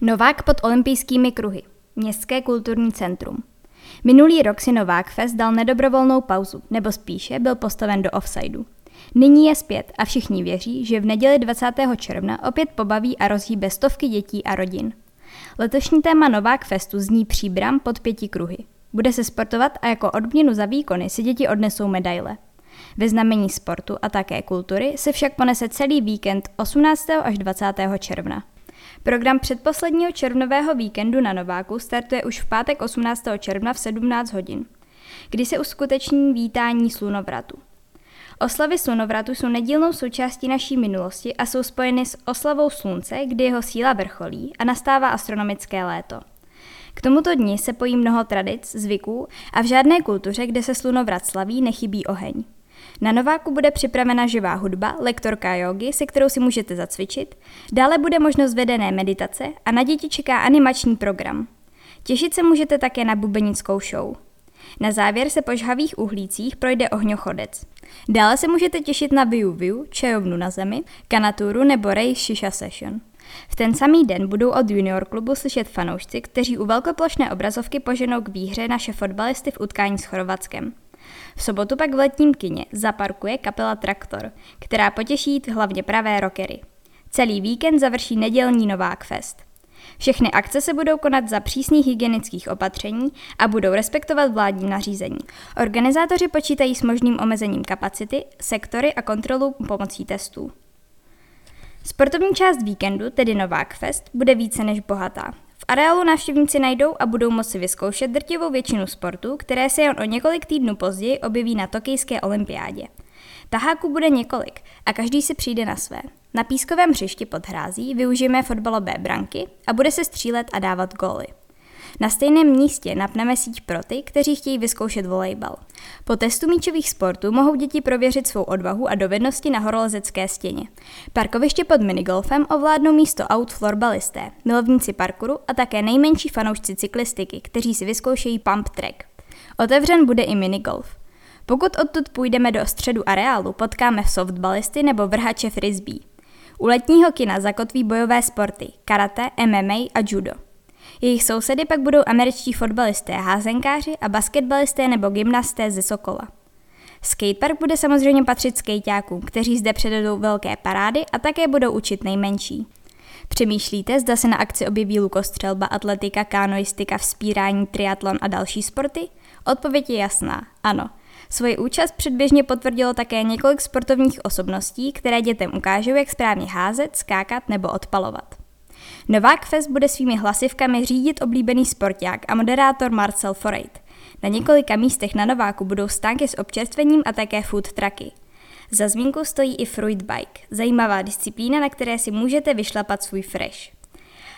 Novák pod olympijskými kruhy. Městské kulturní centrum. Minulý rok si Novák Fest dal nedobrovolnou pauzu, nebo spíše byl postaven do offsideu. Nyní je zpět a všichni věří, že v neděli 20. června opět pobaví a rozhýbe stovky dětí a rodin. Letošní téma Novák Festu zní příbram pod pěti kruhy. Bude se sportovat a jako odměnu za výkony si děti odnesou medaile. Ve znamení sportu a také kultury se však ponese celý víkend 18. až 20. června. Program předposledního červnového víkendu na Nováku startuje už v pátek 18. června v 17 hodin, kdy se uskuteční vítání slunovratu. Oslavy slunovratu jsou nedílnou součástí naší minulosti a jsou spojeny s oslavou slunce, kdy jeho síla vrcholí a nastává astronomické léto. K tomuto dni se pojí mnoho tradic, zvyků a v žádné kultuře, kde se slunovrat slaví, nechybí oheň. Na Nováku bude připravena živá hudba, lektorka jogy, se kterou si můžete zacvičit, dále bude možnost vedené meditace a na děti čeká animační program. Těšit se můžete také na bubenickou show. Na závěr se po žhavých uhlících projde ohňochodec. Dále se můžete těšit na Viu Viu, čajovnu na zemi, kanaturu nebo Ray Shisha Session. V ten samý den budou od junior klubu slyšet fanoušci, kteří u velkoplošné obrazovky poženou k výhře naše fotbalisty v utkání s Chorvatskem. V sobotu pak v letním kině zaparkuje kapela Traktor, která potěší hlavně pravé rockery. Celý víkend završí nedělní Novák Fest. Všechny akce se budou konat za přísných hygienických opatření a budou respektovat vládní nařízení. Organizátoři počítají s možným omezením kapacity, sektory a kontrolu pomocí testů. Sportovní část víkendu, tedy Novák Fest, bude více než bohatá. Areálu návštěvníci najdou a budou moci vyzkoušet drtivou většinu sportů, které se jen o několik týdnů později objeví na tokijské olympiádě. Taháků bude několik a každý si přijde na své. Na pískovém hřišti pod hrází využijeme fotbalové branky a bude se střílet a dávat góly. Na stejném místě napneme síť pro ty, kteří chtějí vyzkoušet volejbal. Po testu míčových sportů mohou děti prověřit svou odvahu a dovednosti na horolezecké stěně. Parkoviště pod minigolfem ovládnou místo aut florbalisté, milovníci parkouru a také nejmenší fanoušci cyklistiky, kteří si vyzkoušejí pump track. Otevřen bude i minigolf. Pokud odtud půjdeme do středu areálu, potkáme softbalisty nebo vrhače frisbee. U letního kina zakotví bojové sporty, karate, MMA a judo. Jejich sousedy pak budou američtí fotbalisté, házenkáři a basketbalisté nebo gymnasté ze Sokola. Skatepark bude samozřejmě patřit skejťákům, kteří zde předvedou velké parády a také budou učit nejmenší. Přemýšlíte, zda se na akci objeví lukostřelba, atletika, kanoistika, vzpírání, triatlon a další sporty? Odpověď je jasná, ano. Svoji účast předběžně potvrdilo také několik sportovních osobností, které dětem ukážou, jak správně házet, skákat nebo odpalovat. Novák Fest bude svými hlasivkami řídit oblíbený sporták a moderátor Marcel Forejt. Na několika místech na Nováku budou stánky s občerstvením a také food trucky. Za zmínku stojí i Fruit Bike, zajímavá disciplína, na které si můžete vyšlapat svůj fresh.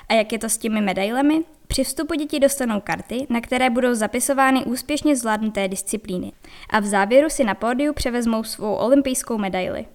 A jak je to s těmi medailemi? Při vstupu děti dostanou karty, na které budou zapisovány úspěšně zvládnuté disciplíny. A v závěru si na pódiu převezmou svou olympijskou medaili.